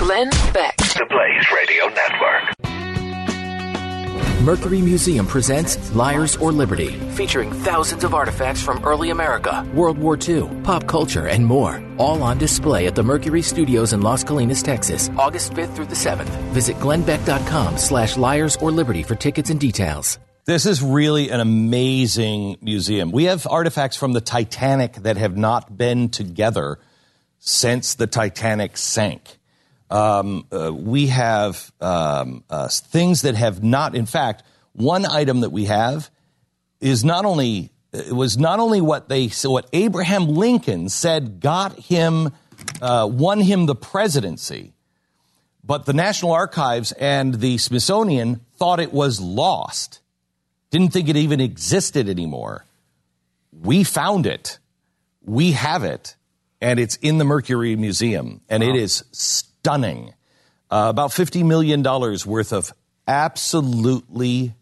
Glenn Beck. The Blaze Radio Network. Mercury Museum presents Liars or Liberty, featuring thousands of artifacts from early America, World War II, pop culture, and more. All on display at the Mercury Studios in Las Colinas, Texas, August 5th through the 7th. Visit glennbeck.com slash liars or liberty for tickets and details. This is really an amazing museum. We have artifacts from the Titanic that have not been together since the Titanic sank. Um, uh, we have um, uh, things that have not, in fact, one item that we have is not only it was not only what they so what Abraham Lincoln said got him uh, won him the presidency, but the National Archives and the Smithsonian thought it was lost, didn't think it even existed anymore. We found it, we have it, and it's in the Mercury Museum, and it is stunning. Uh, about $50 million worth of absolutely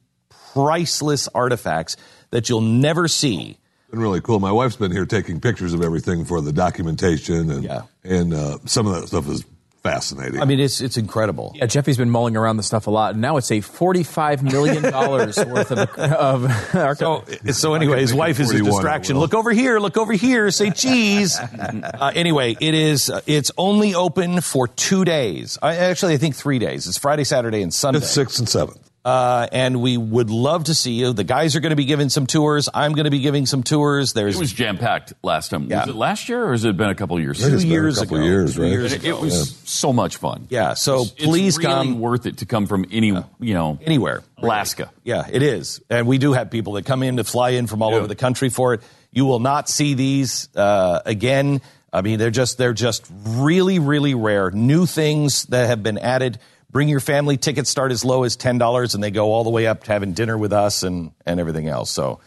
priceless artifacts that you'll never see. Been really cool. My wife's been here taking pictures of everything for the documentation, and Yeah. and uh, some of that stuff is fascinating. I mean, it's, it's incredible. Yeah, Jeffy's been mulling around the stuff a lot, and now it's a forty-five million dollars worth of. of So, so anyway, his wife is a distraction. Look over here, look over here, say cheese. uh, anyway, it is, uh, it's only open for two days. I, actually, I think three days. It's Friday, Saturday, and Sunday. Fifth, sixth, and seventh. Uh, and we would love to see you. The guys are going to be giving some tours. I'm going to be giving some tours. There's It was jam packed last time. Yeah. Was it last year or has it been a couple of years? I think it's two been a years couple ago. years, Two right? years It, ago. it was so much fun. Yeah, so It's please really come worth it to come from any, you know, anywhere. Alaska. Yeah, it is. And we do have people that come in to fly in from all over the country for it. You will not see these uh, again. I mean, they're just they're just really really rare. New things that have been added. Bring your family. Tickets start as low as ten dollars, and they go all the way up to having dinner with us and and everything else. So,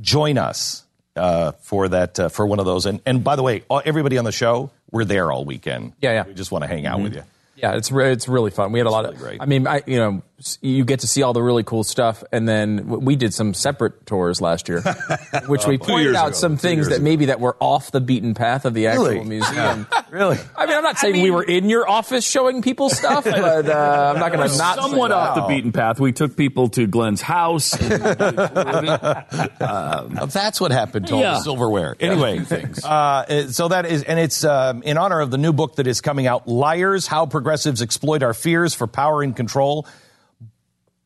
join us uh, for that uh, for one of those. And and by the way, all, everybody on the show, we're there all weekend. Yeah, yeah. We just want to hang out with you. yeah, it's re- it's really fun. We had a lot of. great. I mean, I you know, you get to see all the really cool stuff, and then we did some separate tours last year, which we pointed out ago, some things that ago. maybe that were off the beaten path of the actual Really? museum. Really. I mean, I'm not saying we were in your office showing people stuff, but uh, I'm not going to not say somewhat that. off the beaten path. We took people to Glenn's house. Uh, That's what happened to all the silverware. Anyway, uh, so that is, and it's um, in honor of the new book that is coming out, "Liars: How Progressives Exploit Our Fears for Power and Control."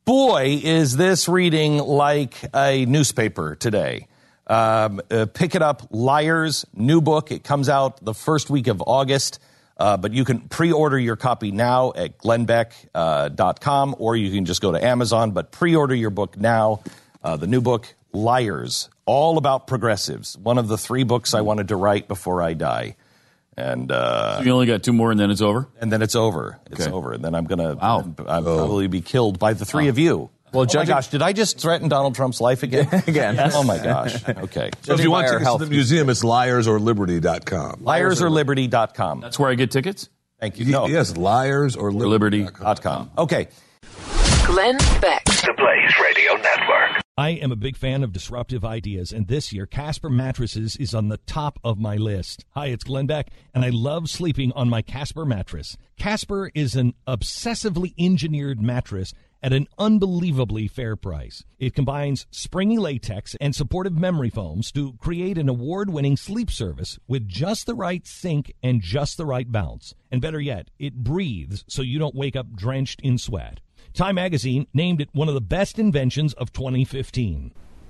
Boy, is this reading like a newspaper today. Um, uh, pick it up, Liars, new book. It comes out the first week of August. Uh, but you can pre-order your copy now at glennbeck.com or you can just go to Amazon. But pre-order your book now. Uh, the new book, Liars, all about progressives. One of the three books I wanted to write before I die. And uh, you only got two more and then it's over? and then it's over. It's Okay. over. And then I'm gonna Wow. I'll probably be killed by the three of you. Well, oh my gosh, did I just threaten Donald Trump's life again? Again. Oh my gosh. Okay. So if you want buy our tickets to health. the museum, it's liarsorliberty.com. Liarsorliberty.com. That's where I get tickets? Thank you. No. Yes, liarsorliberty.com. Liberty. Dot com. Okay. Glenn Beck. The Blaze Radio Network. I am a big fan of disruptive ideas, and this year Casper Mattresses is on the top of my list. Hi, it's Glenn Beck, and I love sleeping on my Casper mattress. Casper is an obsessively engineered mattress at an unbelievably fair price. It combines springy latex and supportive memory foams to create an award winning sleep service with just the right sink and just the right bounce. And better yet, it breathes so you don't wake up drenched in sweat. Time magazine named it one of the best inventions of 2015.